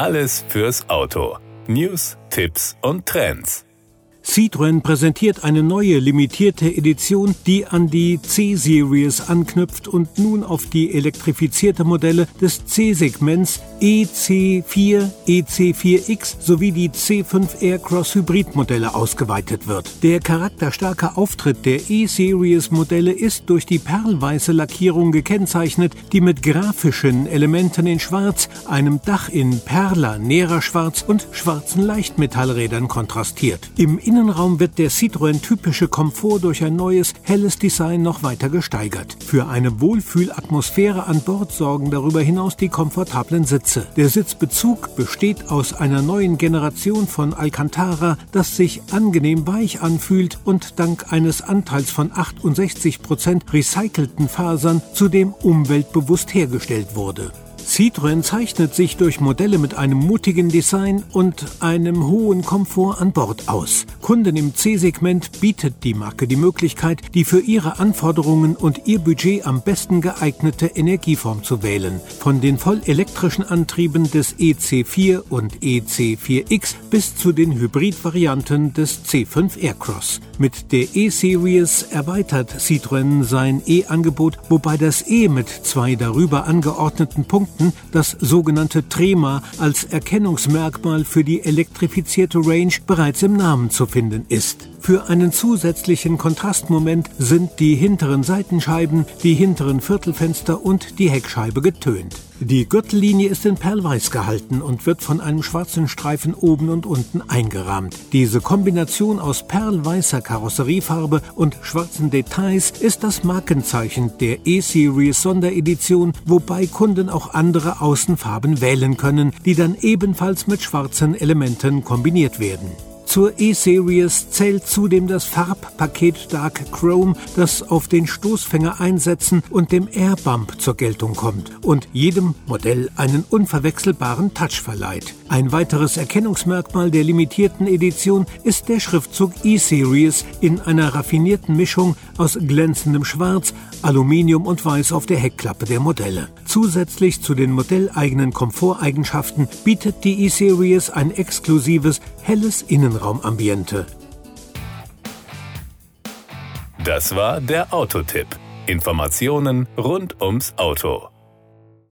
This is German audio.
Alles fürs Auto. News, Tipps und Trends. Citroën präsentiert eine neue limitierte Edition, die an die C-Series anknüpft und nun auf die elektrifizierte Modelle des C-Segments EC4, EC4X sowie die C5 Aircross Hybridmodelle ausgeweitet wird. Der charakterstarke Auftritt der E-Series Modelle ist durch die perlweiße Lackierung gekennzeichnet, die mit grafischen Elementen in Schwarz, einem Dach in Perla, Nera Schwarz und schwarzen Leichtmetallrädern kontrastiert. Im Innenraum wird der Citroën typische Komfort durch ein neues, helles Design noch weiter gesteigert. Für eine Wohlfühlatmosphäre an Bord sorgen darüber hinaus die komfortablen Sitze. Der Sitzbezug besteht aus einer neuen Generation von Alcantara, das sich angenehm weich anfühlt und dank eines Anteils von 68 Prozent recycelten Fasern zudem umweltbewusst hergestellt wurde. Citroën zeichnet sich durch Modelle mit einem mutigen Design und einem hohen Komfort an Bord aus. Kunden im C-Segment bietet die Marke die Möglichkeit, die für ihre Anforderungen und ihr Budget am besten geeignete Energieform zu wählen. Von den vollelektrischen Antrieben des EC4 und EC4X bis zu den Hybridvarianten des C5 Aircross. Mit der E-Series erweitert Citroën sein E-Angebot, wobei das E mit zwei darüber angeordneten Punkten das sogenannte Trema als Erkennungsmerkmal für die elektrifizierte Range bereits im Namen zu finden ist. Für einen zusätzlichen Kontrastmoment sind die hinteren Seitenscheiben, die hinteren Viertelfenster und die Heckscheibe getönt. Die Gürtellinie ist in Perlweiß gehalten und wird von einem schwarzen Streifen oben und unten eingerahmt. Diese Kombination aus perlweißer Karosseriefarbe und schwarzen Details ist das Markenzeichen der E-Series Sonderedition, wobei Kunden auch andere Außenfarben wählen können, die dann ebenfalls mit schwarzen Elementen kombiniert werden. Zur E-Series zählt zudem das Farbpaket Dark Chrome, das auf den Stoßfänger einsetzen und dem Airbump zur Geltung kommt und jedem Modell einen unverwechselbaren Touch verleiht. Ein weiteres Erkennungsmerkmal der limitierten Edition ist der Schriftzug E-Series in einer raffinierten Mischung aus glänzendem Schwarz, Aluminium und Weiß auf der Heckklappe der Modelle. Zusätzlich zu den modelleigenen Komforteigenschaften bietet die E-Series ein exklusives, helles Innenraumambiente. Das war der Autotipp. Informationen rund ums Auto.